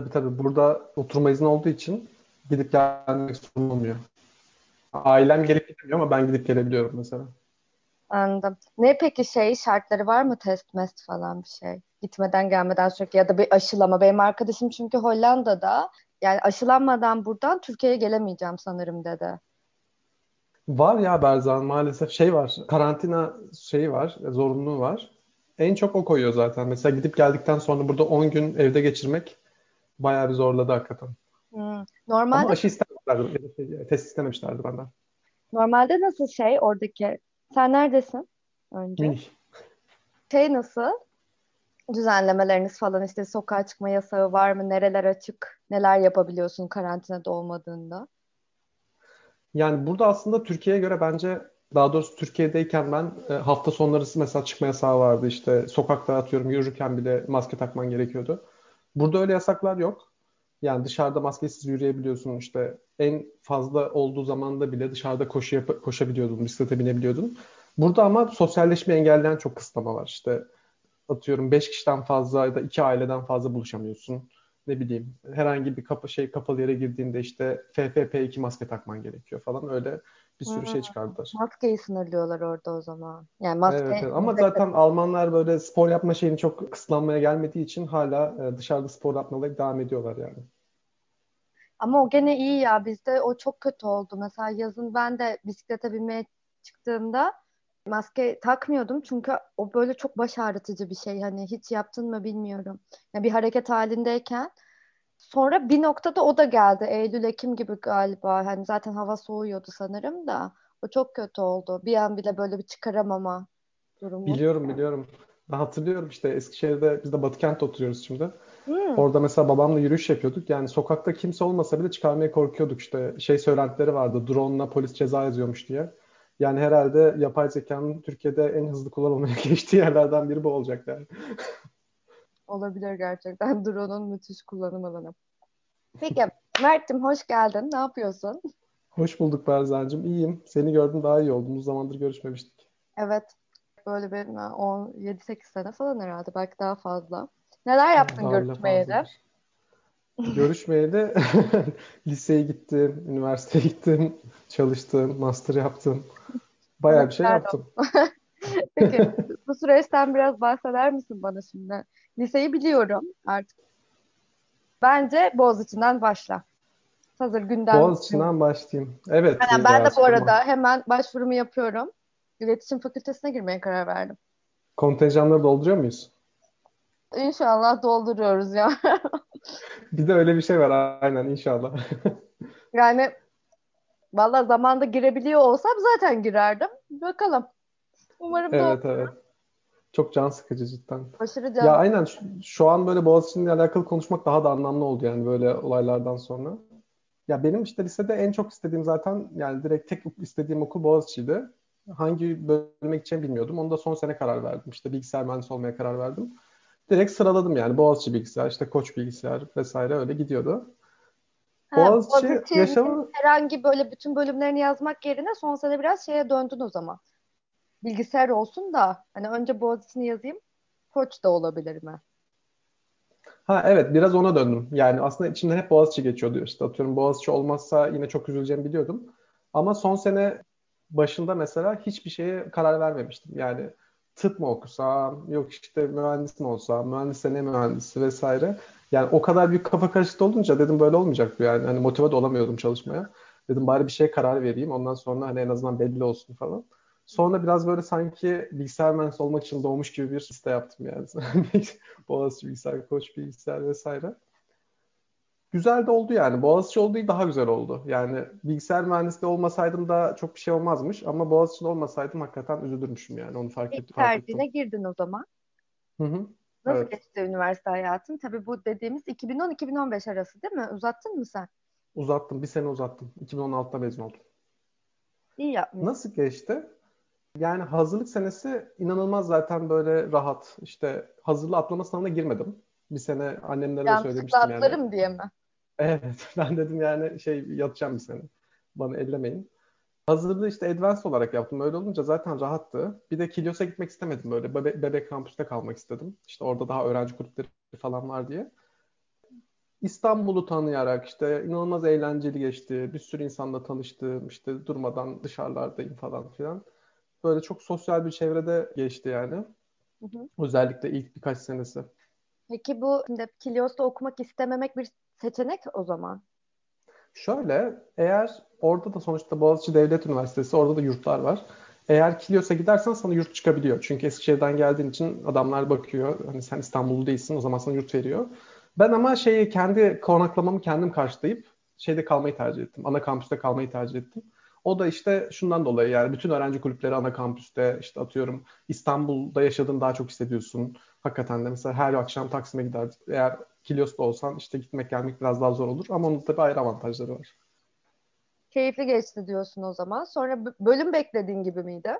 Tabii tabii. Burada oturma izni olduğu için gidip gelmek sorun olmuyor. Ailem gelip gidemiyor ama ben gidip gelebiliyorum mesela. Anladım. Ne peki şey şartları var mı test mest falan bir şey? Gitmeden gelmeden sürekli ya da bir aşılama. Benim arkadaşım çünkü Hollanda'da yani aşılanmadan buradan Türkiye'ye gelemeyeceğim sanırım dedi. Var ya Berzan maalesef şey var. Karantina şeyi var. Zorunluluğu var. En çok o koyuyor zaten. Mesela gidip geldikten sonra burada 10 gün evde geçirmek bayağı bir zorladı hakikaten. Hmm. Normalde Ama aşı istememişlerdi. Şey, test istememişlerdi benden. normalde nasıl şey oradaki sen neredesin önce? Münih. Şey nasıl? Düzenlemeleriniz falan işte sokağa çıkma yasağı var mı? Nereler açık? Neler yapabiliyorsun karantinada olmadığında? Yani burada aslında Türkiye'ye göre bence daha doğrusu Türkiye'deyken ben e, hafta sonları mesela çıkma yasağı vardı işte sokakta atıyorum yürürken bile maske takman gerekiyordu. Burada öyle yasaklar yok. Yani dışarıda maskesiz yürüyebiliyorsun işte en fazla olduğu zamanda bile dışarıda koşu yap- koşabiliyordun, bisiklete binebiliyordun. Burada ama sosyalleşmeyi engelleyen çok kısıtlama var. İşte atıyorum 5 kişiden fazla ya da 2 aileden fazla buluşamıyorsun. Ne bileyim herhangi bir kapı şey kapalı yere girdiğinde işte FFP2 maske takman gerekiyor falan öyle bir sürü şey Hmm. çıkardılar. Maskeyi sınırlıyorlar orada o zaman. Yani maske Evet, evet. Ama zaten Almanlar böyle spor yapma şeyini çok kısıtlanmaya gelmediği için hala e, dışarıda spor yapmaya devam ediyorlar yani. Ama o gene iyi ya. Bizde o çok kötü oldu. Mesela yazın ben de bisiklete binmeye çıktığımda maske takmıyordum. Çünkü o böyle çok baş ağrıtıcı bir şey. Hani hiç yaptın mı bilmiyorum. Yani bir hareket halindeyken. Sonra bir noktada o da geldi. Eylül, Ekim gibi galiba. Hani zaten hava soğuyordu sanırım da. O çok kötü oldu. Bir an bile böyle bir çıkaramama durumu. Biliyorum biliyorum. Ben hatırlıyorum işte Eskişehir'de biz de Batıkent'te oturuyoruz şimdi. Hmm. Orada mesela babamla yürüyüş yapıyorduk. Yani sokakta kimse olmasa bile çıkarmaya korkuyorduk işte. Şey söylentileri vardı. Drone'la polis ceza yazıyormuş diye. Yani herhalde yapay zekanın Türkiye'de en hızlı kullanılmaya geçtiği yerlerden biri bu olacak yani. Olabilir gerçekten. Drone'un müthiş kullanım alanı. Peki Mert'cim hoş geldin. Ne yapıyorsun? Hoş bulduk Berzancığım. İyiyim. Seni gördüm daha iyi oldum. Uzun zamandır görüşmemiştik. Evet. Böyle bir 17-8 sene falan herhalde. Belki daha fazla. Neler yaptın görüşmeye de? fazladır. Görüşmeye de liseye gittim, üniversiteye gittim, çalıştım, master yaptım. Bayağı bir şey yaptım. Peki bu süreçten biraz bahseder misin bana şimdi? Liseyi biliyorum artık. Bence Boğaziçi'nden başla. Hazır gündem. Boğaziçi'nden başlayayım. Evet, Aynen, ben de bu arada hemen başvurumu yapıyorum. İletişim Fakültesine girmeye karar verdim. Kontenjanları dolduruyor muyuz? İnşallah dolduruyoruz ya. Bir de öyle bir şey var aynen inşallah. Yani valla zamanda girebiliyor olsam zaten girerdim. Bakalım. Umarım Evet evet. Çok can sıkıcı cidden. aşırı Ya can. aynen şu, şu an böyle Boğaziçi'yle alakalı konuşmak daha da anlamlı oldu yani böyle olaylardan sonra. Ya benim işte lisede en çok istediğim zaten yani direkt tek istediğim okul Boğaziçi'ydi. Hangi bölüme gideceğimi bilmiyordum. Onu da son sene karar verdim. İşte bilgisayar mühendisi olmaya karar verdim. Direkt sıraladım yani Boğaziçi bilgisayar, işte Koç bilgisayar vesaire öyle gidiyordu. Ha, Boğaziçi Boğaziçi'nin yaşamı herhangi böyle bütün bölümlerini yazmak yerine son sene biraz şeye döndün o zaman. Bilgisayar olsun da hani önce Boğaziçi'ni yazayım. Koç da olabilir mi? Ha evet biraz ona döndüm. Yani aslında içimden hep Boğaziçi geçiyordu. İşte atıyorum Boğaziçi olmazsa yine çok üzüleceğimi biliyordum. Ama son sene başında mesela hiçbir şeye karar vermemiştim. Yani tıp mı okusam, yok işte mühendis mi olsam, mühendisse ne mühendisi vesaire. Yani o kadar büyük kafa karışıklığı olunca dedim böyle olmayacak bu yani. Hani motive de olamıyordum çalışmaya. Dedim bari bir şeye karar vereyim. Ondan sonra hani en azından belli olsun falan. Sonra biraz böyle sanki bilgisayar mühendisi olmak için doğmuş gibi bir liste yaptım yani. Boğaziçi bilgisayar, Koç bilgisayar vesaire. Güzel de oldu yani. Boğaziçi olduğu daha güzel oldu. Yani bilgisayar mühendisliği olmasaydım da çok bir şey olmazmış. Ama Boğaziçi'de olmasaydım hakikaten üzülürmüşüm yani. Onu fark, et, İlk fark ettim. tercihine girdin o zaman. Hı hı. Nasıl Evet. geçti üniversite hayatın? Tabii bu dediğimiz 2010-2015 arası değil mi? Uzattın mı sen? Uzattım. Bir sene uzattım. 2016'da mezun oldum. İyi yapmışsın. Nasıl geçti? Yani hazırlık senesi inanılmaz zaten böyle rahat. İşte hazırlığı atlama sınavına girmedim. Bir sene annemlere de söylemiştim yani. atlarım diye mi? Evet, ben dedim yani şey yatacağım bir sene. Bana ellemeyin. Hazırlığı işte advanced olarak yaptım. Öyle olunca zaten rahattı. Bir de Kilios'a gitmek istemedim böyle. Bebe bebek kampüste kalmak istedim. İşte orada daha öğrenci grupları falan var diye. İstanbul'u tanıyarak işte inanılmaz eğlenceli geçti. Bir sürü insanla tanıştım. İşte durmadan dışarılardayım falan filan. Böyle çok sosyal bir çevrede geçti yani. Hı hı. Özellikle ilk birkaç senesi. Peki bu şimdi Kilios'ta okumak istememek bir seçenek o zaman? Şöyle, eğer orada da sonuçta Boğaziçi Devlet Üniversitesi, orada da yurtlar var. Eğer Kilios'a gidersen sana yurt çıkabiliyor. Çünkü Eskişehir'den geldiğin için adamlar bakıyor. Hani sen İstanbullu değilsin, o zaman sana yurt veriyor. Ben ama şeyi kendi konaklamamı kendim karşılayıp şeyde kalmayı tercih ettim. Ana kampüste kalmayı tercih ettim. O da işte şundan dolayı yani bütün öğrenci kulüpleri ana kampüste işte atıyorum İstanbul'da yaşadığını daha çok hissediyorsun. Hakikaten de mesela her akşam Taksim'e giderdik. Eğer Kilyos'ta olsan işte gitmek gelmek biraz daha zor olur ama onun tabii ayrı avantajları var. Keyifli geçti diyorsun o zaman. Sonra bölüm beklediğin gibi miydi?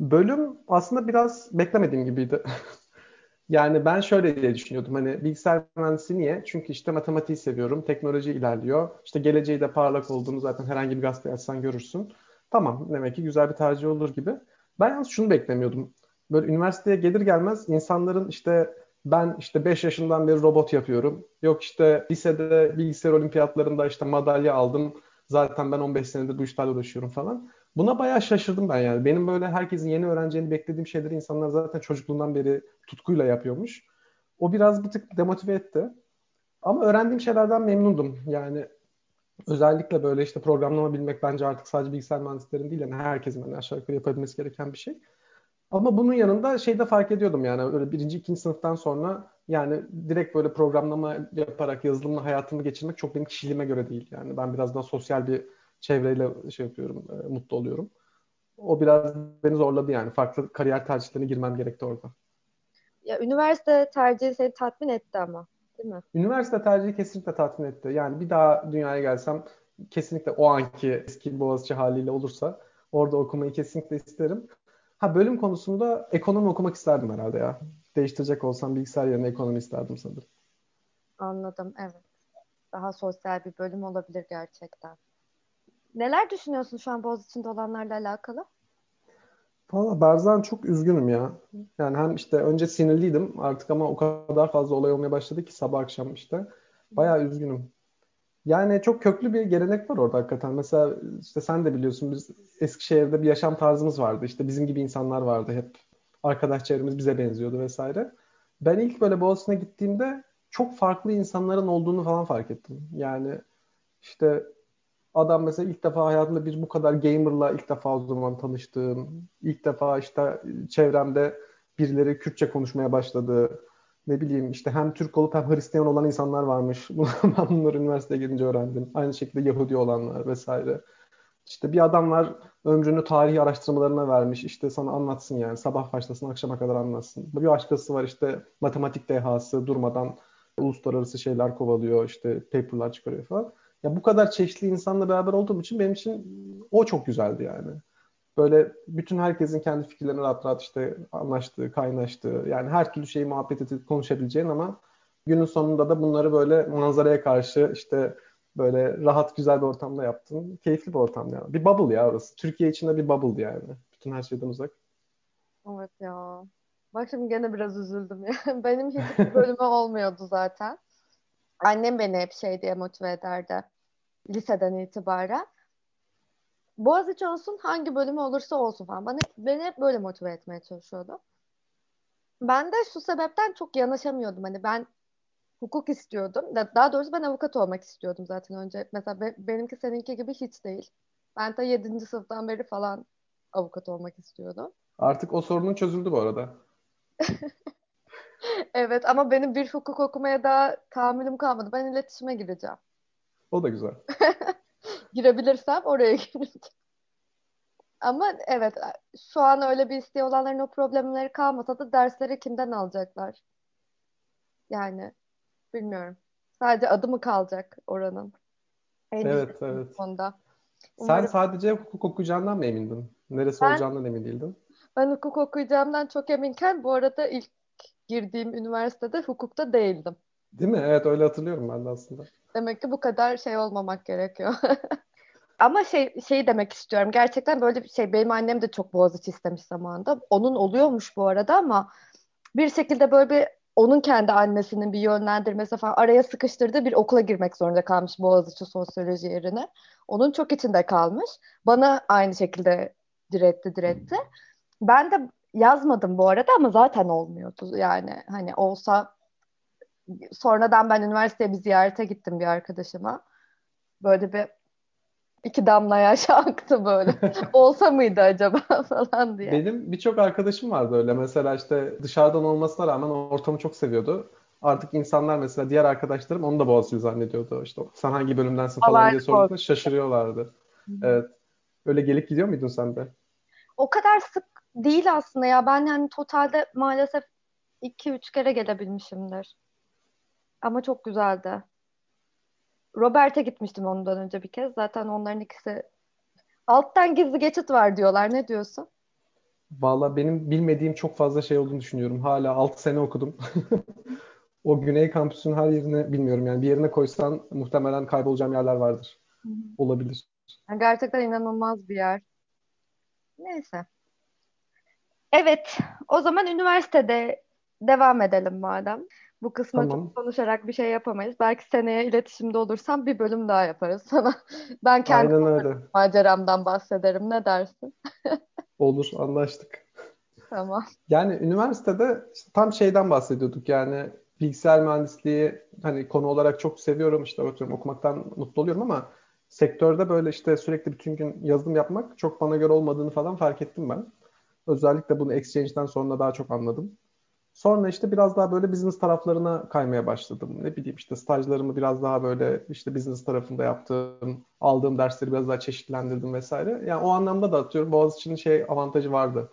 Bölüm aslında biraz beklemediğim gibiydi. yani ben şöyle diye düşünüyordum. Hani bilgisayar mühendisi niye? Çünkü işte matematiği seviyorum. Teknoloji ilerliyor. İşte geleceği de parlak olduğunu zaten herhangi bir gazete açsan görürsün. Tamam demek ki güzel bir tercih olur gibi. Ben yalnız şunu beklemiyordum. Böyle üniversiteye gelir gelmez insanların işte ben işte 5 yaşından beri robot yapıyorum. Yok işte lisede bilgisayar olimpiyatlarında işte madalya aldım. Zaten ben 15 senedir bu işlerle uğraşıyorum falan. Buna bayağı şaşırdım ben yani. Benim böyle herkesin yeni öğreneceğini beklediğim şeyleri insanlar zaten çocukluğundan beri tutkuyla yapıyormuş. O biraz bir tık demotive etti. Ama öğrendiğim şeylerden memnundum. Yani özellikle böyle işte programlama bilmek bence artık sadece bilgisayar mühendislerin değil yani herkesin yani aşağı yukarı yapabilmesi gereken bir şey. Ama bunun yanında şeyde fark ediyordum yani öyle birinci, ikinci sınıftan sonra yani direkt böyle programlama yaparak yazılımla hayatımı geçirmek çok benim kişiliğime göre değil. Yani ben biraz daha sosyal bir çevreyle şey yapıyorum, e, mutlu oluyorum. O biraz beni zorladı yani. Farklı kariyer tercihlerine girmem gerekti orada. Ya üniversite tercihi seni tatmin etti ama, değil mi? Üniversite tercihi kesinlikle tatmin etti. Yani bir daha dünyaya gelsem kesinlikle o anki eski Boğaziçi haliyle olursa orada okumayı kesinlikle isterim. Ha bölüm konusunda ekonomi okumak isterdim herhalde ya. Değiştirecek olsam bilgisayar yerine ekonomi isterdim sanırım. Anladım, evet. Daha sosyal bir bölüm olabilir gerçekten. Neler düşünüyorsun şu an Boğaziçi'nde olanlarla alakalı? Valla Berzan çok üzgünüm ya. Yani hem işte önce sinirliydim artık ama o kadar fazla olay olmaya başladı ki sabah akşam işte. Bayağı üzgünüm. Yani çok köklü bir gelenek var orada hakikaten. Mesela işte sen de biliyorsun biz Eskişehir'de bir yaşam tarzımız vardı. İşte bizim gibi insanlar vardı hep. Arkadaş çevremiz bize benziyordu vesaire. Ben ilk böyle Boğaziçi'ne gittiğimde çok farklı insanların olduğunu falan fark ettim. Yani işte adam mesela ilk defa hayatımda bir bu kadar gamer'la ilk defa o zaman tanıştığım, ilk defa işte çevremde birileri Kürtçe konuşmaya başladı ne bileyim işte hem Türk olup hem Hristiyan olan insanlar varmış. ben bunları üniversiteye gelince öğrendim. Aynı şekilde Yahudi olanlar vesaire. İşte bir adam var ömrünü tarihi araştırmalarına vermiş. İşte sana anlatsın yani. Sabah başlasın akşama kadar anlatsın. Bir başkası var işte matematik dehası durmadan uluslararası şeyler kovalıyor. işte paperlar çıkarıyor falan. Ya bu kadar çeşitli insanla beraber olduğum için benim için o çok güzeldi yani böyle bütün herkesin kendi fikirlerini rahat rahat işte anlaştığı, kaynaştığı yani her türlü şeyi muhabbet edip konuşabileceğin ama günün sonunda da bunları böyle manzaraya karşı işte böyle rahat güzel bir ortamda yaptın. Keyifli bir ortam yani. Bir bubble ya orası. Türkiye içinde bir bubble yani. Bütün her şeyden uzak. Evet ya. Bak şimdi gene biraz üzüldüm. Benim hiçbir bölümü olmuyordu zaten. Annem beni hep şey diye motive ederdi. Liseden itibaren. Boğaziçi olsun hangi bölümü olursa olsun falan. Bana, beni hep böyle motive etmeye çalışıyordu. Ben de şu sebepten çok yanaşamıyordum. Hani ben hukuk istiyordum. Daha doğrusu ben avukat olmak istiyordum zaten önce. Mesela be, benimki seninki gibi hiç değil. Ben de 7. sınıftan beri falan avukat olmak istiyordum. Artık o sorunun çözüldü bu arada. evet ama benim bir hukuk okumaya daha tahammülüm kalmadı. Ben iletişime gireceğim. O da güzel. Girebilirsem oraya gireceğim. Ama evet şu an öyle bir isteği olanların o problemleri kalmasa da dersleri kimden alacaklar? Yani bilmiyorum. Sadece adı mı kalacak oranın? En evet, evet. Konuda. Umarım... Sen sadece hukuk okuyacağından mı emindin? Neresi ben, olacağından emin değildin? Ben hukuk okuyacağımdan çok eminken bu arada ilk girdiğim üniversitede hukukta değildim. Değil mi? Evet öyle hatırlıyorum ben de aslında. Demek ki bu kadar şey olmamak gerekiyor. Ama şey şeyi demek istiyorum. Gerçekten böyle bir şey. Benim annem de çok Boğaziçi istemiş zamanında. Onun oluyormuş bu arada ama bir şekilde böyle bir onun kendi annesinin bir yönlendirmesi falan araya sıkıştırdığı bir okula girmek zorunda kalmış Boğaziçi sosyoloji yerine. Onun çok içinde kalmış. Bana aynı şekilde diretti diretti. Ben de yazmadım bu arada ama zaten olmuyordu. Yani hani olsa sonradan ben üniversiteye bir ziyarete gittim bir arkadaşıma. Böyle bir iki damla yaş aktı böyle. Olsa mıydı acaba falan diye. Benim birçok arkadaşım vardı öyle. Mesela işte dışarıdan olmasına rağmen ortamı çok seviyordu. Artık insanlar mesela diğer arkadaşlarım onu da Boğaziçi zannediyordu. İşte sen hangi bölümdensin falan Haber diye sorduğunda şaşırıyorlardı. Evet. Öyle gelip gidiyor muydun sen de? O kadar sık değil aslında ya. Ben yani totalde maalesef iki üç kere gelebilmişimdir. Ama çok güzeldi. Robert'e gitmiştim ondan önce bir kez. Zaten onların ikisi alttan gizli geçit var diyorlar. Ne diyorsun? Valla benim bilmediğim çok fazla şey olduğunu düşünüyorum. Hala 6 sene okudum. O Güney Kampüs'ün her yerini bilmiyorum yani. Bir yerine koysan muhtemelen kaybolacağım yerler vardır. Hı hı. Olabilir. Yani gerçekten inanılmaz bir yer. Neyse. Evet, o zaman üniversitede devam edelim madem. Bu kısma çok Tamam. konuşarak bir şey yapamayız. Belki seneye iletişimde olursam bir bölüm daha yaparız sana. Ben kendi maceramdan bahsederim. Ne dersin? Olur, anlaştık. Tamam. Yani üniversitede işte tam şeyden bahsediyorduk yani bilgisayar mühendisliği hani konu olarak çok seviyorum işte atıyorum okumaktan mutlu oluyorum ama sektörde böyle işte sürekli bütün gün yazılım yapmak çok bana göre olmadığını falan fark ettim ben. Özellikle bunu Exchange'den sonra daha çok anladım. Sonra işte biraz daha böyle business taraflarına kaymaya başladım. Ne bileyim işte stajlarımı biraz daha böyle işte business tarafında yaptım. Aldığım dersleri biraz daha çeşitlendirdim vesaire. Yani o anlamda da atıyorum Boğaziçi'nin şey avantajı vardı.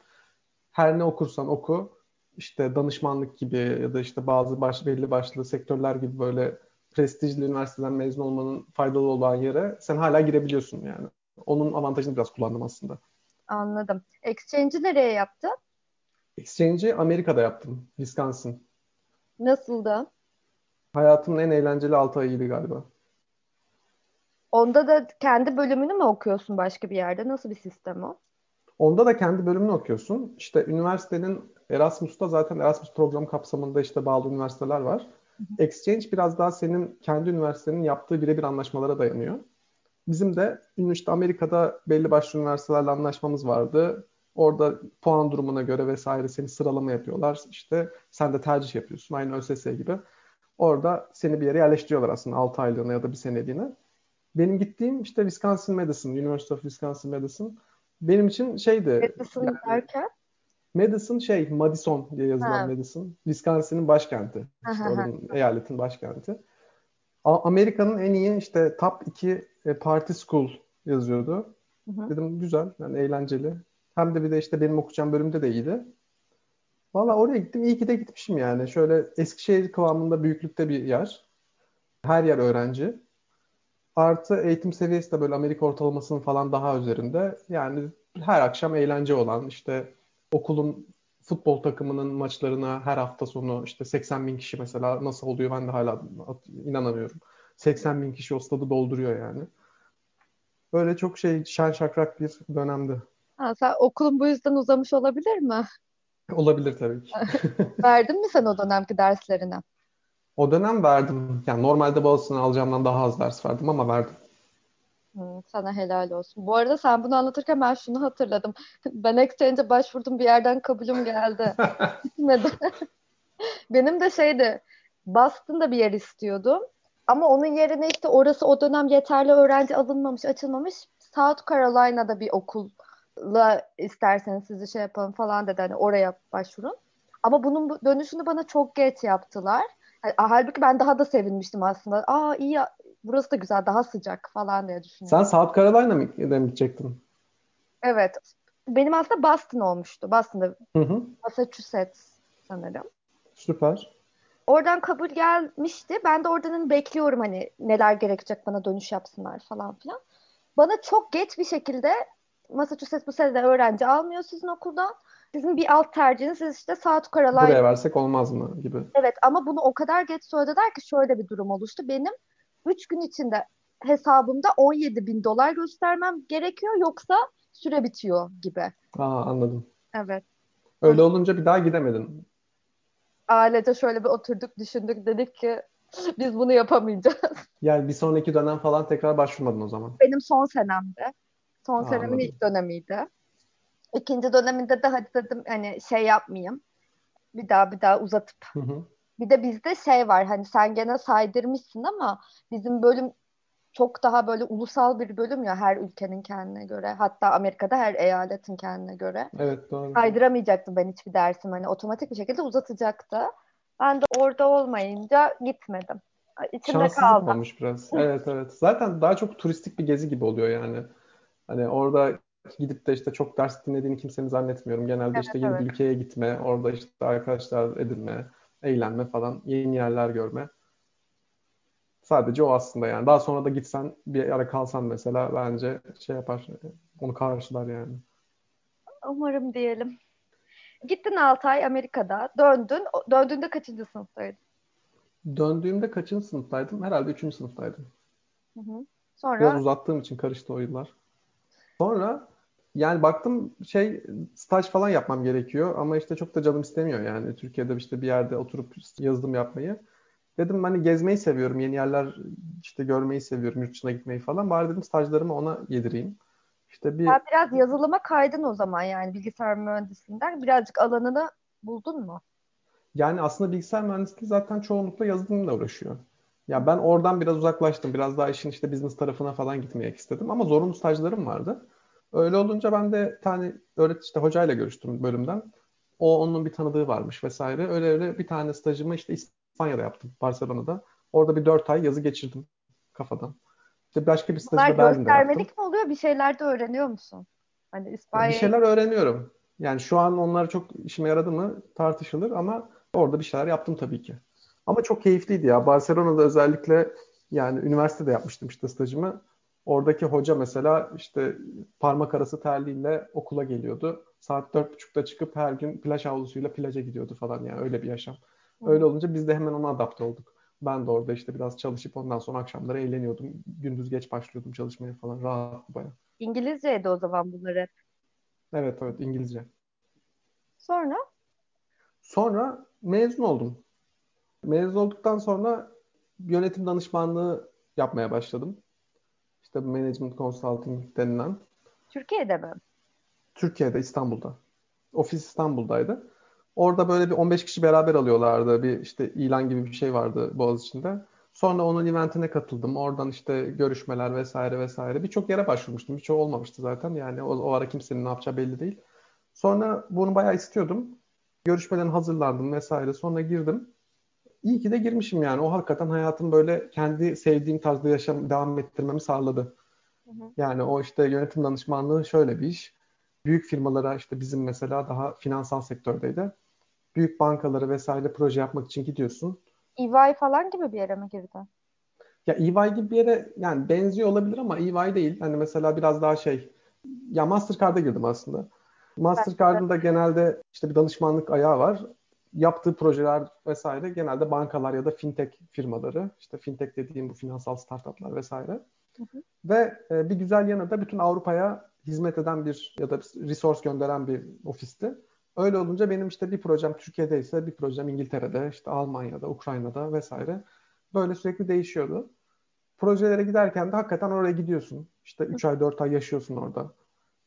Her ne okursan oku işte danışmanlık gibi ya da işte bazı baş, belli başlı sektörler gibi böyle prestijli üniversiteden mezun olmanın faydalı olan yere sen hala girebiliyorsun yani. Onun avantajını biraz kullandım aslında. Anladım. Exchange'i nereye yaptın? Exchange'i Amerika'da yaptım. Wisconsin. Nasıldı? Hayatımın en eğlenceli 6 ayıydı galiba. Onda da kendi bölümünü mü okuyorsun başka bir yerde? Nasıl bir sistem o? Onda da kendi bölümünü okuyorsun. İşte üniversitenin Erasmus'ta zaten Erasmus programı kapsamında işte bağlı üniversiteler var. Exchange biraz daha senin kendi üniversitenin yaptığı birebir anlaşmalara dayanıyor. Bizim de işte Amerika'da belli başlı üniversitelerle anlaşmamız vardı. Orada puan durumuna göre vesaire seni sıralama yapıyorlar. İşte sen de tercih yapıyorsun aynı ÖSS gibi. Orada seni bir yere yerleştiriyorlar aslında 6 aylığına ya da bir seneliğine. Benim gittiğim işte Wisconsin Madison, University of Wisconsin Madison. Benim için şeydi Madison yani derken? Madison şey Madison diye yazılan Ha. Madison. Wisconsin'in başkenti. İşte oranın eyaletin başkenti. A- Amerika'nın en iyi işte top 2 e, party school yazıyordu. Hı hı. Dedim güzel, yani eğlenceli. Hem de bir de işte benim okuyacağım bölümde de iyiydi. Valla oraya gittim. iyi ki de gitmişim yani. Şöyle Eskişehir kıvamında büyüklükte bir yer. Her yer öğrenci. Artı eğitim seviyesi de böyle Amerika ortalamasının falan daha üzerinde. Yani her akşam eğlence olan işte okulun futbol takımının maçlarına her hafta sonu işte 80 bin kişi mesela nasıl oluyor ben de hala inanamıyorum. 80 bin kişi o stadı dolduruyor yani. Böyle çok şey şen şakrak bir dönemdi. Ha, sen okulun bu yüzden uzamış olabilir mi? Olabilir tabii ki. Verdin mi sen o dönemki derslerine? O dönem verdim. Yani normalde Boğaziçi'ne alacağımdan daha az ders verdim ama verdim. Sana helal olsun. Bu arada sen bunu anlatırken ben şunu hatırladım. Ben Exchange'e başvurdum bir yerden kabulüm geldi. Gitmedi. Benim de şeydi Boston'da bir yer istiyordum. Ama onun yerine işte orası o dönem yeterli öğrenci alınmamış, açılmamış. South Carolina'da bir okulla isterseniz sizi şey yapalım falan dedi. Hani oraya başvurun. Ama bunun bu- dönüşünü bana çok geç yaptılar. Ha- Halbuki ben daha da sevinmiştim aslında. Aa iyi burası da güzel, daha sıcak falan diye Sen düşünüyorum. South Carolina'ya mı gidecektin? Evet. Benim aslında Boston olmuştu. Boston'da, Hı hı. Massachusetts sanırım. Süper. Oradan kabul gelmişti. Ben de oradan hani bekliyorum hani neler gerekecek bana dönüş yapsınlar falan filan. Bana çok geç bir şekilde Massachusetts bu sene de öğrenci almıyor sizin okuldan. Sizin bir alt tercihiniz siz işte South Carolina. Buraya versek olmaz mı gibi. Evet ama bunu o kadar geç söylediler ki şöyle bir durum oluştu. Benim 3 gün içinde hesabımda 17 bin dolar göstermem gerekiyor yoksa süre bitiyor gibi. Aa, anladım. Evet. Öyle olunca bir daha gidemedin. Ailece şöyle bir oturduk düşündük dedik ki biz bunu yapamayacağız. Yani bir sonraki dönem falan tekrar başvurmadın o zaman. Benim son senemdi. Son senemin ilk dönemiydi. İkinci döneminde de hadi dedim hani şey yapmayayım. Bir daha bir daha uzatıp. Hı hı. Bir de bizde şey var hani sen gene saydırmışsın ama bizim bölüm çok daha böyle ulusal bir bölüm ya her ülkenin kendine göre. Hatta Amerika'da her eyaletin kendine göre. Evet doğru. Kaydıramayacaktım ben hiçbir dersim hani otomatik bir şekilde uzatacaktı. Ben de orada olmayınca gitmedim. İçimde Şanssızlık kaldı. olmuş biraz. Evet evet. Zaten daha çok turistik bir gezi gibi oluyor yani. Hani orada gidip de işte çok ders dinlediğini kimsenin zannetmiyorum. Genelde işte yeni evet. bir ülkeye gitme, orada işte arkadaşlar edinme, eğlenme falan, yeni yerler görme. Sadece o aslında yani. Daha sonra da gitsen bir ara kalsan mesela bence şey yapar, onu karşılar yani. Umarım diyelim. Gittin 6 ay Amerika'da. Döndün. Döndüğünde kaçıncı sınıftaydın? Döndüğümde kaçıncı sınıftaydım? Herhalde üçüncü sınıftaydım. Hı hı. Biraz Sonra uzattığım için karıştı o yıllar. Sonra yani baktım şey staj falan yapmam gerekiyor ama işte çok da canım istemiyor yani Türkiye'de işte bir yerde oturup yazılım yapmayı. Dedim hani gezmeyi seviyorum, yeni yerler işte görmeyi seviyorum, yurt dışına gitmeyi falan. Bari dedim stajlarımı ona yedireyim. İşte bir sen biraz yazılıma kaydın o zaman yani bilgisayar mühendisliğinden. Birazcık alanını buldun mu? yani aslında bilgisayar mühendisliği zaten çoğunlukla yazılımla uğraşıyor. Ya ben oradan biraz uzaklaştım. Biraz daha işin işte business tarafına falan gitmek istedim ama zorunlu stajlarım vardı. Öyle olunca ben de tane öğret işte hocayla görüştüm bölümden. O onun bir tanıdığı varmış vesaire. Öyle öyle bir tane stajımı işte İspanya'da yaptım, Barcelona'da. Orada bir dört ay yazı geçirdim kafadan. İşte başka bir stajı Bunlar Berlin'de yaptım. göstermelik mi oluyor? Bir şeyler de öğreniyor musun? Hani Ya bir şeyler öğreniyorum. Yani şu an onlar çok işime yaradı mı tartışılır ama orada bir şeyler yaptım tabii ki. Ama çok keyifliydi ya. Barcelona'da özellikle yani üniversitede yapmıştım işte stajımı. Oradaki hoca mesela işte parmak arası terliğiyle okula geliyordu. Saat dört buçukta çıkıp her gün plaj havlusuyla plaja gidiyordu falan yani öyle bir yaşam. Öyle olunca biz de hemen ona adapte olduk. Ben de orada işte biraz çalışıp ondan sonra akşamları eğleniyordum. Gündüz geç başlıyordum çalışmaya falan. Rahat baya. İngilizceydi o zaman bunları. Evet evet İngilizce. Sonra Sonra mezun oldum. Mezun olduktan sonra yönetim danışmanlığı yapmaya başladım. İşte bu management consulting denilen. Türkiye'de mi? Türkiye'de, İstanbul'da. Ofis İstanbul'daydı. Orada böyle bir 15 kişi beraber alıyorlardı. Bir işte ilan gibi bir şey vardı Boğaziçi'nde. Sonra onun eventine katıldım. Oradan işte görüşmeler vesaire vesaire. Birçok yere başvurmuştum. Birçoğu olmamıştı zaten. Yani o, o ara kimsenin ne yapacağı belli değil. Sonra bunu bayağı istiyordum. Görüşmelerin hazırlandım vesaire. Sonra girdim. İyi ki de girmişim yani. O hakikaten hayatım böyle kendi sevdiğim tarzda yaşam devam ettirmemi sağladı. Hı hı. Yani o işte yönetim danışmanlığı şöyle bir iş. Büyük firmalara işte bizim mesela daha finansal sektördeydi. Büyük bankalara vesaire proje yapmak için gidiyorsun. EY falan gibi bir yere mi girdin? Ya EY gibi bir yere yani benziyor olabilir ama EY değil. Hani mesela biraz daha şey ya Mastercard'a girdim aslında. Mastercard'ın da genelde işte bir danışmanlık ayağı var. Yaptığı projeler vesaire genelde bankalar ya da fintech firmaları. İşte fintech dediğim bu finansal startuplar vesaire. Hı hı. Ve e, bir güzel yanı da bütün Avrupa'ya hizmet eden bir ya da resource gönderen bir ofisti. Öyle olunca benim işte bir projem Türkiye'de ise bir projem İngiltere'de, işte Almanya'da, Ukrayna'da vesaire. Böyle sürekli değişiyordu. Projelere giderken de hakikaten oraya gidiyorsun. İşte 3 ay 4 ay yaşıyorsun orada.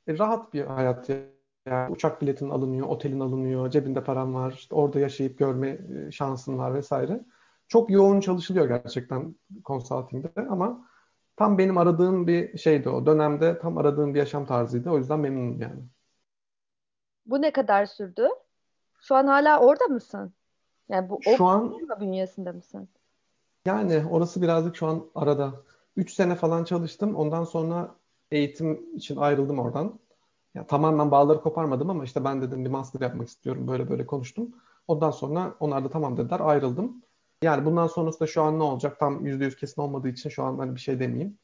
E, rahat bir hayat yani. Uçak biletin alınıyor, otelin alınıyor, cebinde paran var, işte orada yaşayıp görme e, şansın var vesaire. Çok yoğun çalışılıyor gerçekten consulting'de ama tam benim aradığım bir şeydi o. Dönemde tam aradığım bir yaşam tarzıydı. O yüzden memnunum yani. Bu ne kadar sürdü? Şu an hala orada mısın? Yani bu Şu an bünyesinde misin? yani orası birazcık şu an arada. 3 sene falan çalıştım. Ondan sonra eğitim için ayrıldım oradan. Ya, tamamen bağları koparmadım ama işte ben dedim bir master yapmak istiyorum. Böyle böyle konuştum. Ondan sonra onlar da tamam dediler. Ayrıldım. Yani bundan sonrası da şu an ne olacak? Tam %100 kesin olmadığı için şu an hani bir şey demeyeyim.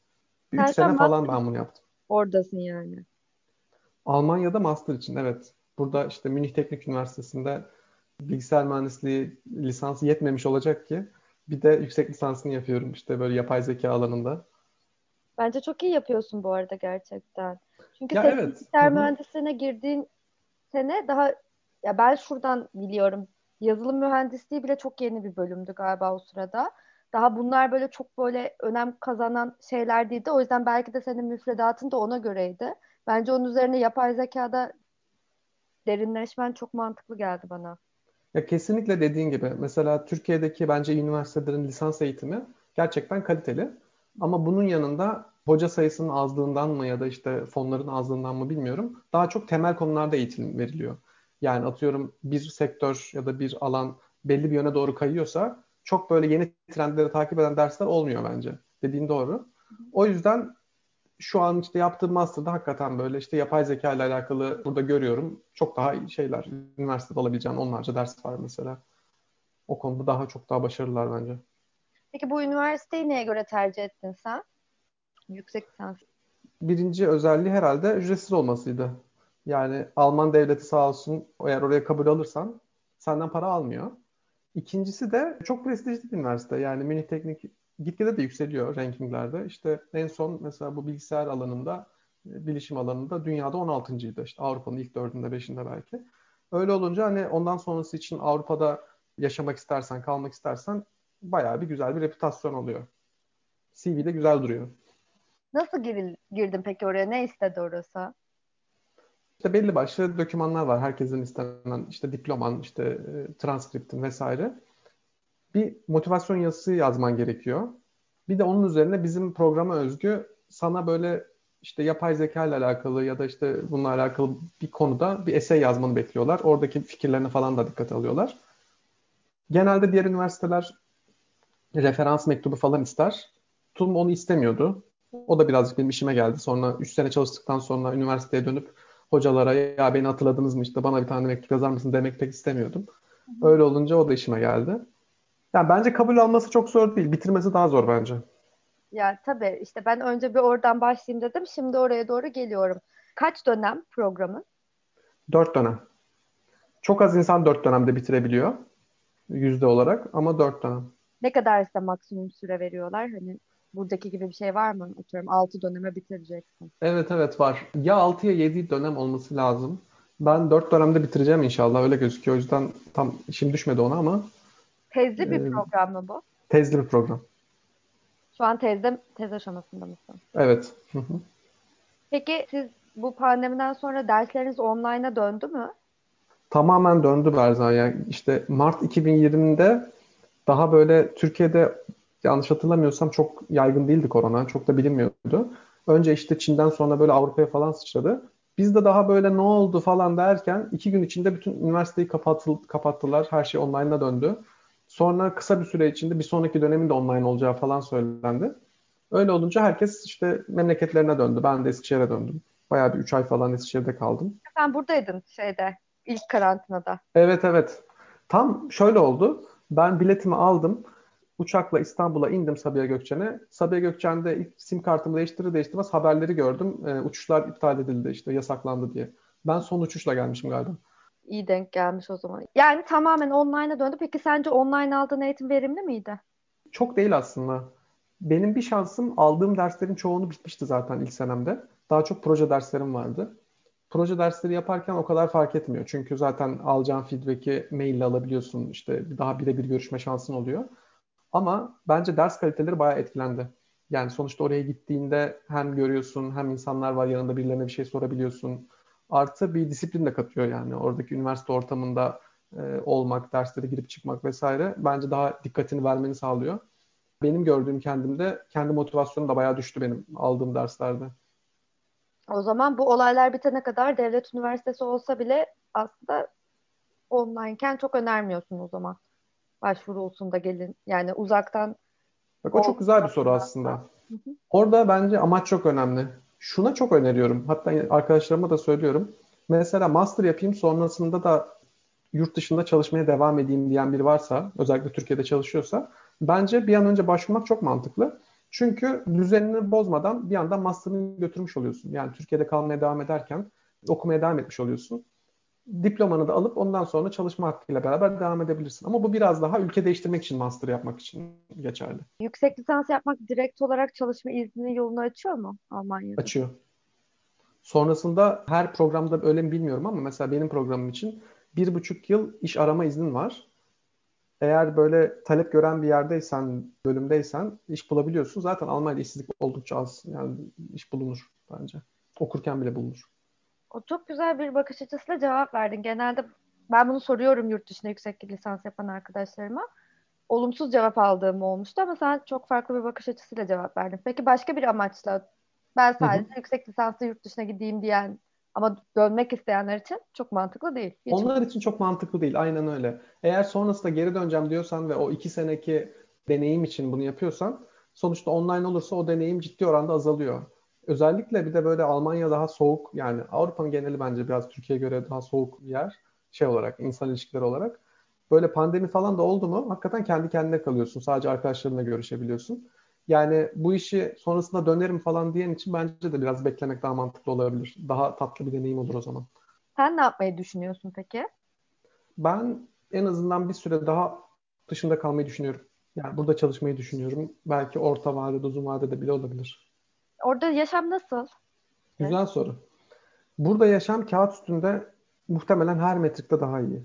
Bir 3 Sen şu an sene falan ben bunu yaptım. oradasın yani. Almanya'da master için evet. Burada işte Münih Teknik Üniversitesi'nde bilgisayar mühendisliği lisansı yetmemiş olacak ki bir de yüksek lisansını yapıyorum işte böyle yapay zeka alanında. Bence çok iyi yapıyorsun bu arada gerçekten. Çünkü Ya senin evet. Bilgisayar hı. mühendisliğine girdiğin sene daha ya ben şuradan biliyorum. Yazılım mühendisliği bile çok yeni bir bölümdü galiba o sırada. Daha bunlar böyle çok böyle önem kazanan şeyler değildi. O yüzden belki de senin müfredatın da ona göreydi. Bence onun üzerine yapay zekada derinleşmen çok mantıklı geldi bana. Ya kesinlikle dediğin gibi. Mesela Türkiye'deki bence üniversitelerin lisans eğitimi gerçekten kaliteli. Ama bunun yanında hoca sayısının azlığından mı ya da işte fonların azlığından mı bilmiyorum. Daha çok temel konularda eğitim veriliyor. Yani atıyorum bir sektör ya da bir alan belli bir yöne doğru kayıyorsa çok böyle yeni trendleri takip eden dersler olmuyor bence. Dediğin doğru. O yüzden şu an işte yaptığım master'da hakikaten böyle işte yapay zeka ile alakalı burada görüyorum. Çok daha şeyler. Üniversitede alabileceğin onlarca ders var mesela. O konuda daha çok daha başarılılar bence. Peki bu üniversiteyi neye göre tercih ettin sen? Yüksek lisans. Birinci özelliği herhalde ücretsiz olmasıydı. Yani Alman devleti sağ olsun eğer oraya kabul alırsan senden para almıyor. İkincisi de çok prestijli bir üniversite. Yani Münih Teknik gitgide de yükseliyor rankinglerde. İşte en son mesela bu bilgisayar alanında, bilişim alanında dünyada 16.ydı. İşte Avrupa'nın ilk dördünde, beşinde belki. Öyle olunca hani ondan sonrası için Avrupa'da yaşamak istersen, kalmak istersen bayağı bir güzel bir reputasyon oluyor. CV'de güzel duruyor. Nasıl giril, girdin peki oraya? Ne istedi orası? İşte belli başlı dokümanlar var. Herkesin istenen işte diploman, işte e, transkriptin vesaire. Bir motivasyon yazısı yazman gerekiyor. Bir de onun üzerine bizim programa özgü sana böyle işte yapay zeka ile alakalı ya da işte bununla alakalı bir konuda bir essay yazmanı bekliyorlar. Oradaki fikirlerine falan da dikkate alıyorlar. Genelde diğer üniversiteler referans mektubu falan ister. TUM onu istemiyordu. O da birazcık benim işime geldi. Sonra 3 sene çalıştıktan sonra üniversiteye dönüp hocalara ya beni hatırladınız mı işte bana bir tane mektup yazar mısın demek pek istemiyordum. Öyle olunca o da işime geldi. Yani bence kabul alması çok zor değil. Bitirmesi daha zor bence. Ya tabii işte ben önce bir oradan başlayayım dedim. Şimdi oraya doğru geliyorum. Kaç dönem programın? Dört dönem. Çok az insan dört dönemde bitirebiliyor. Yüzde olarak ama dört dönem. Ne kadar size maksimum süre veriyorlar? Hani buradaki gibi bir şey var mı? Atıyorum 6 döneme bitireceksin. Evet evet var. Ya 6 ya 7 dönem olması lazım. Ben 4 dönemde bitireceğim inşallah öyle gözüküyor. O yüzden tam işim düşmedi ona ama Tezli bir e, program mı bu? tezli bir program. Şu an tezde, tez aşamasında mısın? Evet. Hı hı. Peki siz bu pandemiden sonra dersleriniz online'a döndü mü? Tamamen döndü Berzan ya. İşte Mart 2020'de daha böyle Türkiye'de yanlış hatırlamıyorsam çok yaygın değildi korona. Çok da bilinmiyordu. Önce işte Çin'den sonra böyle Avrupa'ya falan sıçradı. Biz de daha böyle ne oldu falan derken iki gün içinde bütün üniversiteyi kapatıl, kapattılar. Her şey online'a döndü. Sonra kısa bir süre içinde bir sonraki dönemin de online olacağı falan söylendi. Öyle olunca herkes işte memleketlerine döndü. Ben de Eskişehir'e döndüm. Bayağı bir 3 ay falan Eskişehir'de kaldım. Sen buradaydın şeyde, ilk karantinada. Evet evet. Tam şöyle oldu. Ben biletimi aldım. Uçakla İstanbul'a indim Sabiha Gökçen'e. Sabiha Gökçen'de ilk sim kartımı değiştirir değiştirmez haberleri gördüm. Ee, uçuşlar iptal edildi işte yasaklandı diye. Ben son uçuşla gelmişim galiba. İyi denk gelmiş o zaman. Yani tamamen online'a döndü. Peki sence online aldığın eğitim verimli miydi? Çok değil aslında. Benim bir şansım aldığım derslerin çoğunu bitmişti zaten ilk senemde. Daha çok proje derslerim vardı. Proje dersleri yaparken o kadar fark etmiyor. Çünkü zaten alacağın feedback'i maille alabiliyorsun. İşte daha birebir görüşme şansın oluyor. Ama bence ders kaliteleri bayağı etkilendi. Yani sonuçta oraya gittiğinde hem görüyorsun hem insanlar var yanında birilerine bir şey sorabiliyorsun. Artı bir disiplin de katıyor yani. Oradaki üniversite ortamında e, olmak, derslere girip çıkmak vesaire bence daha dikkatini vermeni sağlıyor. Benim gördüğüm kendimde kendi motivasyonum da bayağı düştü benim aldığım derslerde. O zaman bu olaylar bitene kadar devlet üniversitesi olsa bile aslında onlineken çok önermiyorsun o zaman. Başvurulsun da gelin. Yani uzaktan Bak o çok güzel bir soru aslında. Orada bence amaç çok önemli. Şuna çok öneriyorum. Hatta arkadaşlarıma da söylüyorum. Mesela master yapayım sonrasında da yurt dışında çalışmaya devam edeyim diyen biri varsa, özellikle Türkiye'de çalışıyorsa bence bir an önce başvurmak çok mantıklı. Çünkü düzenini bozmadan bir yandan master'ını götürmüş oluyorsun. Yani Türkiye'de kalmaya devam ederken okumaya devam etmiş oluyorsun. Diplomanı da alıp ondan sonra çalışma hakkıyla beraber devam edebilirsin. Ama bu biraz daha ülke değiştirmek için, master yapmak için geçerli. Yüksek lisans yapmak direkt olarak çalışma izni yolunu açıyor mu Almanya'da? Açıyor. Sonrasında her programda öyle mi bilmiyorum ama mesela benim programım için bir buçuk yıl iş arama iznin var. Eğer böyle talep gören bir yerdeysen, bölümdeysen iş bulabiliyorsun. Zaten Almanya'da işsizlik oldukça az. Yani iş bulunur bence. Okurken bile bulunur. O çok güzel bir bakış açısıyla cevap verdin. Genelde ben bunu soruyorum yurt dışında yüksek lisans yapan arkadaşlarıma. Olumsuz cevap aldığım olmuştu ama sen çok farklı bir bakış açısıyla cevap verdin. Peki başka bir amaçla ben sadece hı hı. yüksek lisansla yurt dışına gideyim diyen ama dönmek isteyenler için çok mantıklı değil. Hiç Onlar için çok mantıklı değil. Aynen öyle. Eğer sonrasında geri döneceğim diyorsan ve o iki seneki deneyim için bunu yapıyorsan sonuçta online olursa o deneyim ciddi oranda azalıyor. Özellikle bir de böyle Almanya daha soğuk yani Avrupa'nın geneli bence biraz Türkiye'ye göre daha soğuk bir yer şey olarak insan ilişkileri olarak. Böyle pandemi falan da oldu mu hakikaten kendi kendine kalıyorsun. Sadece arkadaşlarınla görüşebiliyorsun. Yani bu işi sonrasında dönerim falan diyen için bence de biraz beklemek daha mantıklı olabilir. Daha tatlı bir deneyim olur o zaman. Sen ne yapmayı düşünüyorsun peki? Ben en azından bir süre daha dışında kalmayı düşünüyorum. Yani burada çalışmayı düşünüyorum. Belki orta vadede, uzun vadede bile olabilir. Orada yaşam nasıl? Güzel evet. soru. Burada yaşam kağıt üstünde muhtemelen her metrikte daha iyi.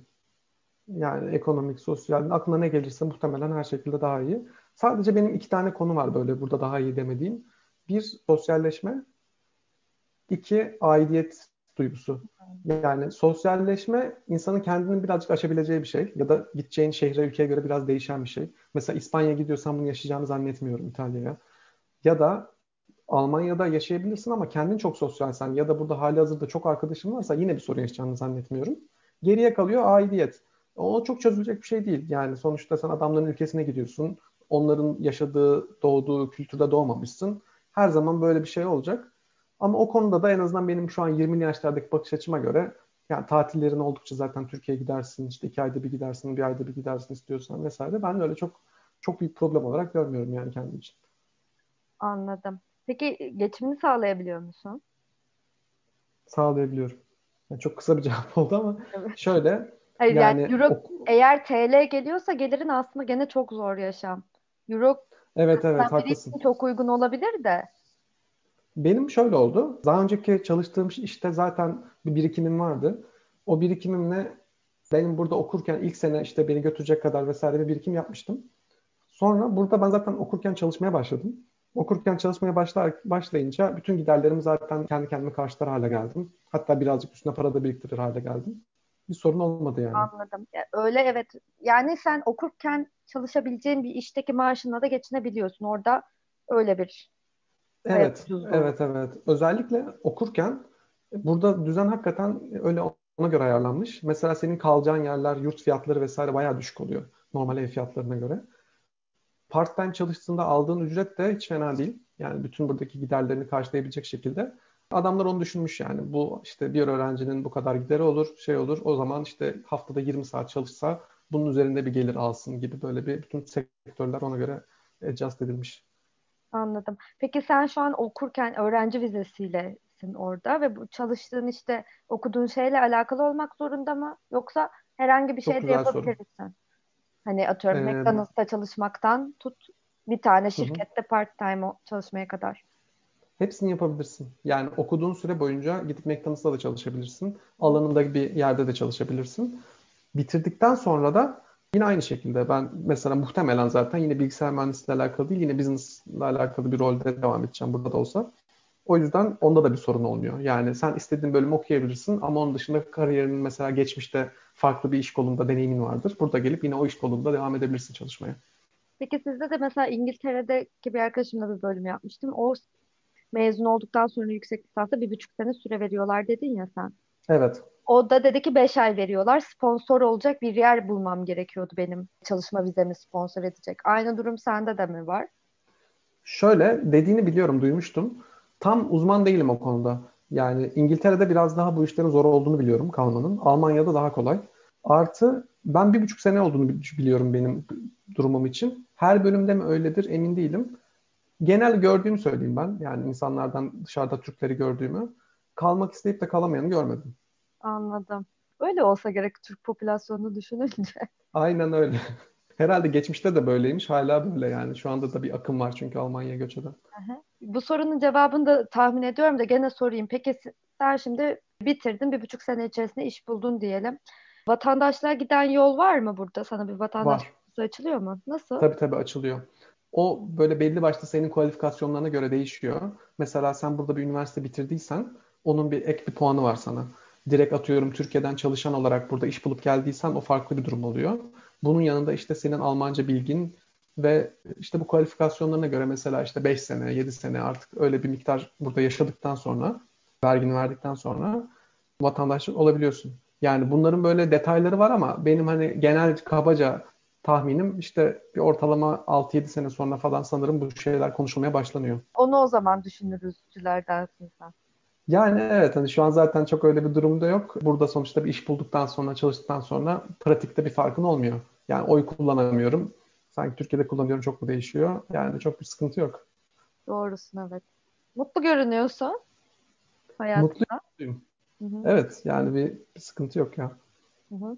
Yani ekonomik, sosyal, aklına ne gelirse muhtemelen her şekilde daha iyi. Sadece benim iki tane konu var böyle burada daha iyi demediğim. Bir, sosyalleşme. İki, aidiyet duygusu. Yani sosyalleşme insanın kendini birazcık aşabileceği bir şey. Ya da gideceğin şehre, ülkeye göre biraz değişen bir şey. Mesela İspanya'ya gidiyorsan bunu yaşayacağını zannetmiyorum İtalya'ya. Ya da Almanya'da yaşayabilirsin ama kendin çok sosyalsen ya da burada hali hazırda çok arkadaşın varsa yine bir sorun yaşayacağını zannetmiyorum. Geriye kalıyor aidiyet. O çok çözülecek bir şey değil. Yani sonuçta sen adamların ülkesine gidiyorsun. Onların yaşadığı, doğduğu kültürde doğmamışsın. Her zaman böyle bir şey olacak. Ama o konuda da en azından benim şu an 20'li yaşlardaki bakış açıma göre yani tatillerin oldukça zaten Türkiye'ye gidersin, işte iki ayda bir gidersin, bir ayda bir gidersin istiyorsan vesaire. Ben öyle çok çok büyük problem olarak görmüyorum yani kendim için. Anladım. Peki geçimini sağlayabiliyor musun? Sağlayabiliyorum. Yani çok kısa bir cevap oldu ama evet. şöyle Hayır yani, yani Euro, eğer TL geliyorsa gelirin aslında gene çok zor yaşam. Euro Evet evet haklısın. Çok uygun olabilir de. Benim şöyle oldu. Daha önceki çalıştığım işte zaten bir birikimim vardı. O birikimimle benim burada okurken ilk sene işte beni götürecek kadar vesaire bir birikim yapmıştım. Sonra burada ben zaten okurken çalışmaya başladım. Okurken çalışmaya başlar, başlayınca bütün giderlerimi zaten kendi kendime karşılar hale geldim. Hatta birazcık üstüne para da biriktirir hale geldim. Bir sorun olmadı yani. Anladım. Öyle evet. Yani sen okurken çalışabileceğin bir işteki maaşınla da geçinebiliyorsun. Orada öyle bir Evet, evet, evet. Özellikle okurken burada düzen hakikaten öyle ona göre ayarlanmış. Mesela senin kalacağın yerler, yurt fiyatları vesaire bayağı düşük oluyor normal ev fiyatlarına göre. Part-time çalıştığında aldığın ücret de hiç fena değil. Yani bütün buradaki giderlerini karşılayabilecek şekilde. Adamlar onu düşünmüş yani. Bu işte bir öğrencinin bu kadar gideri olur, şey olur. O zaman işte haftada 20 saat çalışsa bunun üzerinde bir gelir alsın gibi böyle bir bütün sektörler ona göre adjust edilmiş. Anladım. Peki sen şu an okurken öğrenci vizesiylesin orada ve bu çalıştığın işte okuduğun şeyle alakalı olmak zorunda mı? Yoksa herhangi bir Çok şey de yapabilirsin. Hani atıyorum ee, McDonald's'ta çalışmaktan tut bir tane şirkette part-time çalışmaya kadar. Hepsini yapabilirsin. Yani okuduğun süre boyunca gidip McDonald's'ta da çalışabilirsin. Alanında bir yerde de çalışabilirsin. Bitirdikten sonra da yine aynı şekilde ben mesela muhtemelen zaten yine bilgisayar mühendisliğiyle alakalı değil yine business ile alakalı bir rolde devam edeceğim burada da olsa. O yüzden onda da bir sorun olmuyor. Yani sen istediğin bölümü okuyabilirsin ama onun dışında kariyerinin mesela geçmişte farklı bir iş kolunda deneyimin vardır. Burada gelip yine o iş kolunda devam edebilirsin çalışmaya. Peki sizde de mesela İngiltere'deki bir arkadaşımla bir bölüm yapmıştım. O mezun olduktan sonra yüksek lisansa bir buçuk sene süre veriyorlar dedin ya sen. Evet. O da dedi ki beş ay veriyorlar. Sponsor olacak bir yer bulmam gerekiyordu benim çalışma vizemi sponsor edecek. Aynı durum sende de mi var? Şöyle dediğini biliyorum, duymuştum. Tam uzman değilim o konuda. Yani İngiltere'de biraz daha bu işlerin zor olduğunu biliyorum kalmanın. Almanya'da daha kolay. Artı ben bir buçuk sene olduğunu biliyorum benim durumum için. Her bölümde mi öyledir emin değilim. Genel gördüğümü söyleyeyim ben. Yani insanlardan dışarıda Türkleri gördüğümü. Kalmak isteyip de kalamayanı görmedim. Anladım. Öyle olsa gerek Türk popülasyonunu düşününce. Aynen öyle. Herhalde geçmişte de böyleymiş. Hala böyle yani. Şu anda da bir akım var çünkü Almanya'ya göç eden. Aha. Bu sorunun cevabını da tahmin ediyorum da gene sorayım. Peki sen şimdi bitirdin, bir buçuk sene içerisinde iş buldun diyelim. Vatandaşlığa giden yol var mı burada? Sana bir vatandaşlık Var. açılıyor mu? Nasıl? Tabii tabii açılıyor. O böyle belli başta senin kualifikasyonlarına göre değişiyor. Mesela sen burada bir üniversite bitirdiysen onun bir ek bir puanı var sana. Direkt atıyorum Türkiye'den çalışan olarak burada iş bulup geldiysen o farklı bir durum oluyor. Bunun yanında işte senin Almanca bilgin ve işte bu kualifikasyonlarına göre mesela işte 5 sene, 7 sene artık öyle bir miktar burada yaşadıktan sonra, vergini verdikten sonra vatandaşlık olabiliyorsun. Yani bunların böyle detayları var ama benim hani genel kabaca tahminim işte bir ortalama 6-7 sene sonra falan sanırım bu şeyler konuşulmaya başlanıyor. Onu o zaman düşünürüzcülerdensin sen. Yani evet hani şu an zaten çok öyle bir durumda yok. Burada sonuçta bir iş bulduktan sonra, çalıştıktan sonra pratikte bir farkın olmuyor. Yani oy kullanamıyorum. Sanki Türkiye'de kullanıyorum çok mu değişiyor? Yani çok bir sıkıntı yok. Doğrusun evet. Mutlu görünüyorsun hayatında. Mutluyum. Evet yani bir, bir sıkıntı yok ya. Hı hı.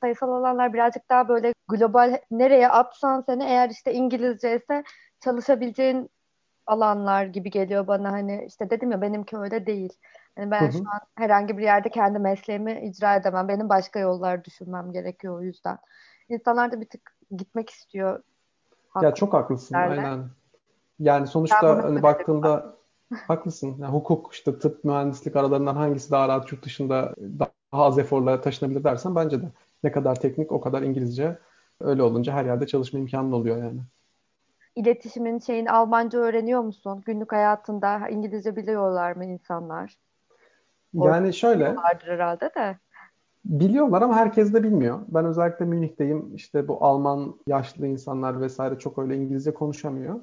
Sayısal alanlar birazcık daha böyle global nereye atsan seni eğer işte İngilizce ise çalışabileceğin alanlar gibi geliyor bana hani işte dedim ya benimki öyle değil. Yani ben Hı hı. şu an herhangi bir yerde kendi mesleğimi icra edemem. Benim başka yollar düşünmem gerekiyor o yüzden. İnsanlar da bir tık gitmek istiyor. Ya çok haklısın Haklarla. aynen. Yani sonuçta hani baktığında haklısın. Yani hukuk, işte tıp, mühendislik aralarından hangisi daha rahat yurt dışında daha az eforla taşınabilir dersen bence de. Ne kadar teknik o kadar İngilizce. Öyle olunca her yerde çalışma imkanı oluyor yani. İletişimin şeyin Almanca öğreniyor musun? Günlük hayatında İngilizce biliyorlar mı insanlar? Yani şöyle biliyorlardır herhalde de. biliyorlar ama herkes de bilmiyor. Ben özellikle Münih'teyim. İşte bu Alman yaşlı insanlar vesaire çok öyle İngilizce konuşamıyor.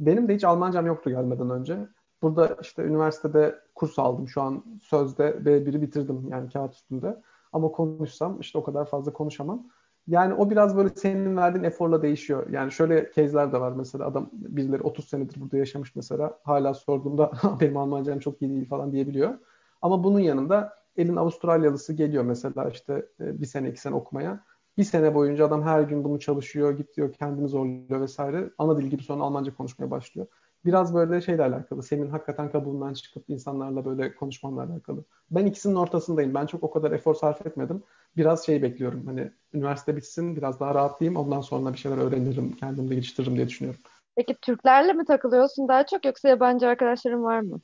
Benim de hiç Almancam yoktu gelmeden önce. Burada işte üniversitede kurs aldım. Şu an sözde B1'i bitirdim yani kağıt üstünde. Ama konuşsam işte o kadar fazla konuşamam. Yani o biraz böyle senin verdiğin eforla değişiyor. Yani şöyle case'ler de var mesela adam birileri 30 senedir burada yaşamış mesela. Hala sorduğumda benim Almancam çok iyi değil falan diyebiliyor. Ama bunun yanında elin Avustralyalısı geliyor mesela işte e, bir sene iki sene okumaya. Bir sene boyunca adam her gün bunu çalışıyor, gidiyor, kendini zorluyor vesaire. Ana dil gibi sonra Almanca konuşmaya başlıyor. Biraz böyle şeyle alakalı. Senin hakikaten kabuğundan çıkıp insanlarla böyle konuşmanla alakalı. Ben ikisinin ortasındayım. Ben çok o kadar efor sarf etmedim. Biraz şey bekliyorum. Hani üniversite bitsin, biraz daha rahatlayayım. Ondan sonra bir şeyler öğrenirim, kendimi de geliştiririm diye düşünüyorum. Peki Türklerle mi takılıyorsun daha çok yoksa yabancı arkadaşların var mı?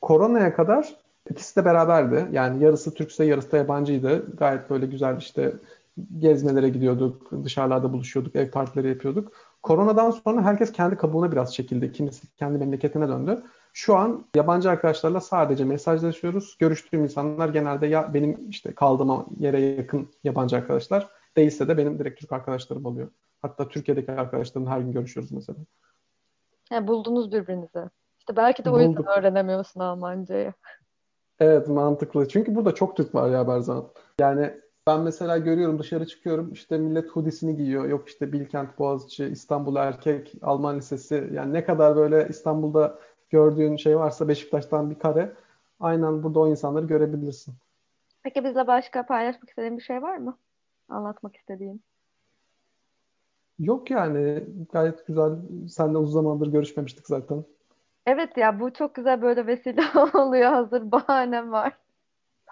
Koronaya kadar ikisi de beraberdi. Yani yarısı Türkse yarısı da yabancıydı. Gayet böyle güzel işte gezmelere gidiyorduk, dışarılarda buluşuyorduk, ev partileri yapıyorduk. Koronadan sonra herkes kendi kabuğuna biraz çekildi. Kimisi kendi memleketine döndü. Şu an yabancı arkadaşlarla sadece mesajlaşıyoruz. Görüştüğüm insanlar genelde ya benim işte kaldığım yere yakın yabancı arkadaşlar değilse de benim direkt Türk arkadaşlarım oluyor. Hatta Türkiye'deki arkadaşlarımla her gün görüşüyoruz mesela. He, buldunuz birbirinizi. İşte belki de o yüzden Bulduk. öğrenemiyorsun Almancayı. Evet mantıklı. Çünkü burada çok Türk var ya Berzan. Yani ben mesela görüyorum dışarı çıkıyorum işte millet hoodiesini giyiyor. Yok işte Bilkent, Boğaziçi, İstanbul Erkek, Alman Lisesi. Yani ne kadar böyle İstanbul'da gördüğün şey varsa Beşiktaş'tan bir kare. Aynen burada o insanları görebilirsin. Peki bizle başka paylaşmak istediğin bir şey var mı? Anlatmak istediğin. Yok yani gayet güzel. Seninle uzun zamandır görüşmemiştik zaten. Evet ya bu çok güzel böyle vesile oluyor. Hazır bahanem var.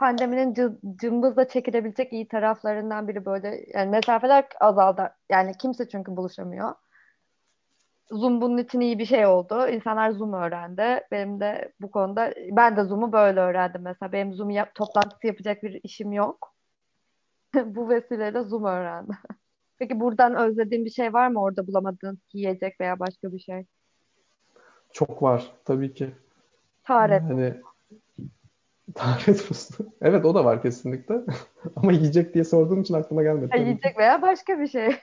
Pandeminin cı- cımbızla çekilebilecek iyi taraflarından biri böyle. Yani mesafeler azaldı. Yani kimse çünkü buluşamıyor. Zoom bunun için iyi bir şey oldu. İnsanlar Zoom öğrendi. Benim de bu konuda ben de Zoom'u böyle öğrendim mesela. Benim Zoom yap, toplantısı yapacak bir işim yok. Bu vesileyle Zoom öğrendim. Peki buradan özlediğin bir şey var mı orada bulamadığın yiyecek veya başka bir şey? Çok var tabii ki. Taharet. Yani Lanet olsun. Evet o da var kesinlikle. Ama yiyecek diye sorduğum için aklıma gelmedi ki. Yiyecek veya başka bir şey.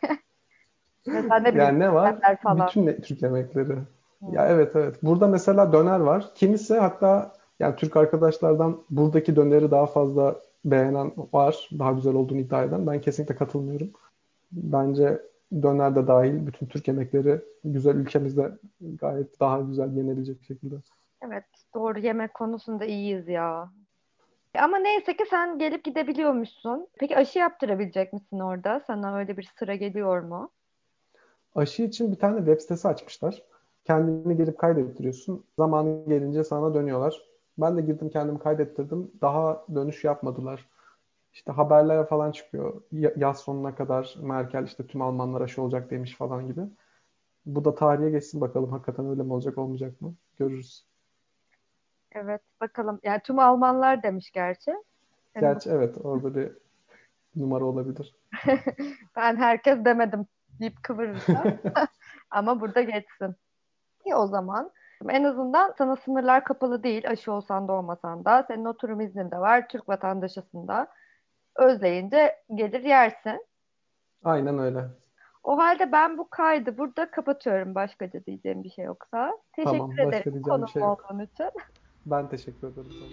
Mesela ne Yani ne var? falan. Bütün ne- Türk yemekleri. Hmm. Ya evet evet. Burada mesela döner var. Kimisi hatta yani Türk arkadaşlardan buradaki döneri daha fazla beğenen var. Daha güzel olduğunu iddia eden. Ben kesinlikle katılmıyorum. Bence döner de dahil bütün Türk yemekleri güzel ülkemizde gayet daha güzel yenebilecek şekilde. Evet doğru yemek konusunda iyiyiz ya. Ama neyse ki sen gelip gidebiliyormuşsun. Peki aşı yaptırabilecek misin orada? Sana öyle bir sıra geliyor mu? Aşı için bir tane web sitesi açmışlar. Kendini girip kaydettiriyorsun. Zamanı gelince sana dönüyorlar. Ben de girdim kendimi kaydettirdim. Daha dönüş yapmadılar. İşte haberlere falan çıkıyor. Yaz sonuna kadar Merkel işte tüm Almanlar aşı olacak demiş falan gibi. Bu da tarihe geçsin bakalım hakikaten öyle mi olacak olmayacak mı? Görürüz. Evet bakalım. Yani tüm Almanlar demiş gerçi. Yani gerçi bu... evet orada bir numara olabilir. ben herkes demedim deyip kıvırırsa. Ama burada geçsin. İyi o zaman. En azından sana sınırlar kapalı değil. Aşı olsan da olmasan da. Senin oturum iznin de var. Türk vatandaşısın da. Özleyince gelir yersin. Aynen öyle. O halde ben bu kaydı burada kapatıyorum. Başkaca diyeceğim bir şey yoksa. Teşekkür tamam, ederim bir şey yok. için. Ben teşekkür ederim sana.